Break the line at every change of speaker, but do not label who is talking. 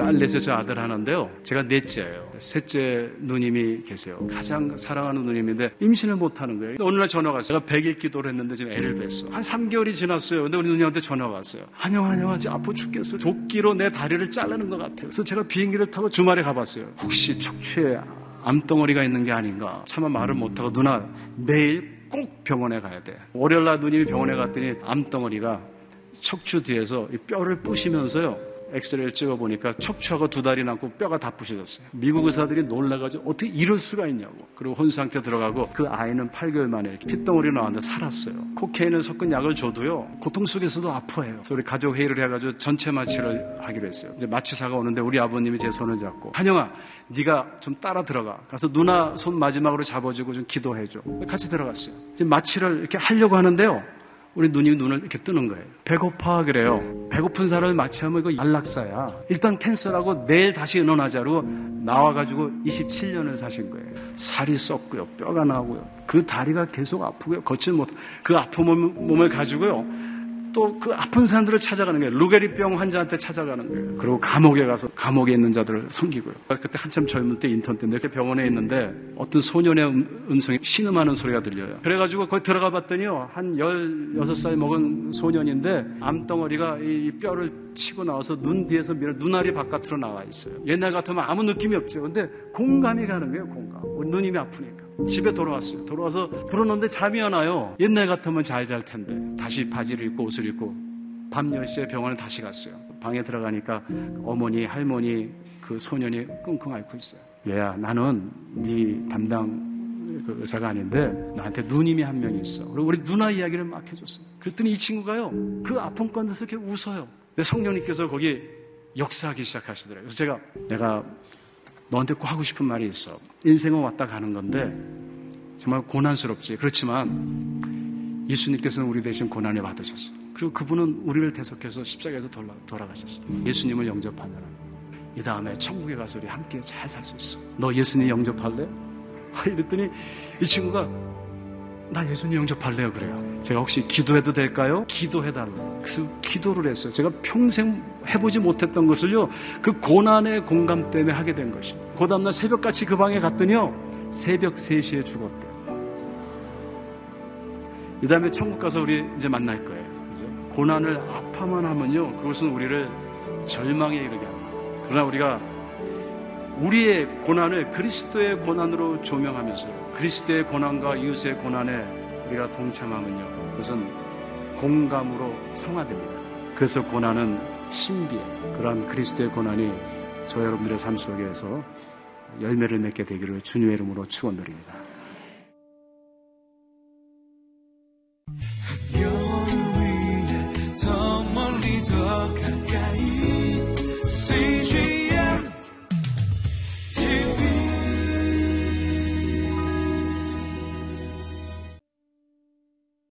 딸 넷에 저 아들 하나인데요. 제가 넷째예요. 셋째 누님이 계세요. 가장 사랑하는 누님인데 임신을 못하는 거예요. 어느 날 전화가 왔어요. 제가 100일 기도를 했는데 지금 애를 뱄어. 한 3개월이 지났어요. 근데 우리 누님한테 전화가 왔어요. 한영 한영아 지금 아파 죽겠어. 도끼로 내 다리를 자르는 것 같아요. 그래서 제가 비행기를 타고 주말에 가봤어요. 혹시 척추에 암덩어리가 있는 게 아닌가. 차마 말을 못하고 누나 내일 꼭 병원에 가야 돼. 월요일 날 누님이 병원에 갔더니 암덩어리가 척추 뒤에서 뼈를 부시면서요. 엑스레이를 찍어보니까 척추하고 두 다리 남고 뼈가 다 부셔졌어요. 미국 의사들이 놀라가지고 어떻게 이럴 수가 있냐고. 그리고 혼 상태 들어가고 그 아이는 8개월 만에 핏덩어리 나왔는데 살았어요. 코케인을 섞은 약을 줘도요. 고통 속에서도 아파해요. 그래서 우리 가족 회의를 해가지고 전체 마취를 하기로 했어요. 이제 마취사가 오는데 우리 아버님이 제 손을 잡고 한영아 네가 좀 따라 들어가. 가서 누나 손 마지막으로 잡아주고 좀 기도해줘. 같이 들어갔어요. 마취를 이렇게 하려고 하는데요. 우리 눈이 눈을 이렇게 뜨는 거예요. 배고파 그래요. 배고픈 사람을 마취하면 이거 안락사야. 일단 캔슬하고 내일 다시 의논하자고 나와가지고 27년을 사신 거예요. 살이 썩고요. 뼈가 나고요. 그 다리가 계속 아프고요. 걷질 못. 그 아픈 몸을 가지고요. 또 그 아픈 사람들을 찾아가는 거예요. 루게리병 환자한테 찾아가는 거예요. 그리고 감옥에 가서 감옥에 있는 자들을 섬기고요. 그때 한참 젊을 때 인턴 때 이렇게 병원에 있는데 어떤 소년의 음, 성이 신음하는 소리가 들려요. 그래가지고 거기 들어가 봤더니요. 한 16살 먹은 소년인데 암덩어리가 이 뼈를 치고 나와서 눈 뒤에서 밀어 눈알이 바깥으로 나와 있어요. 옛날 같으면 아무 느낌이 없죠. 근데 공감이 가는 거예요, 공감. 누님이 아프니까. 집에 돌아왔어요. 돌아와서 불어넣는데 잠이 안 와요. 옛날 같으면 잘 잘 텐데. 다시 바지를 입고 옷을 입고 밤 10시에 병원을 다시 갔어요. 방에 들어가니까 어머니, 할머니, 그 소년이 끙끙 앓고 있어요. 얘야, 나는 네 담당 그 의사가 아닌데 나한테 누님이 한 명 있어. 그리고 우리 누나 이야기를 막 해줬어요. 그랬더니 이 친구가요, 그 아픈 건데서 이렇게 웃어요. 근데 성령님께서 거기 역사하기 시작하시더라고요. 그래서 제가 내가 너한테 꼭 하고 싶은 말이 있어. 인생은 왔다 가는 건데 정말 고난스럽지. 그렇지만 예수님께서는 우리 대신 고난을 받으셨어. 그리고 그분은 우리를 대속해서 십자가에서 돌아가셨어. 예수님을 영접하면 이 다음에 천국에 가서 우리 함께 잘 살 수 있어. 너 예수님 영접할래? 이랬더니 이 친구가 나 예수님 영접할래요 그래요. 제가 혹시 기도해도 될까요? 기도해달래요. 그래서 기도를 했어요. 제가 평생 해보지 못했던 것을요. 그 고난의 공감 때문에 하게 된 것이에요. 그 다음날 새벽같이 그 방에 갔더니요. 새벽 3시에 죽었대요. 이 다음에 천국 가서 우리 이제 만날 거예요. 고난을 아파만 하면요. 그것은 우리를 절망에 이르게 합니다. 그러나 우리가 우리의 고난을 그리스도의 고난으로 조명하면서요. 그리스도의 고난과 이웃의 고난에 우리가 동참하면요. 그것은 공감으로 성화됩니다. 그래서 고난은 신비에 그러한 그리스도의 고난이 저 여러분들의 삶 속에서 열매를 맺게 되기를 주님의 이름으로 축원드립니다.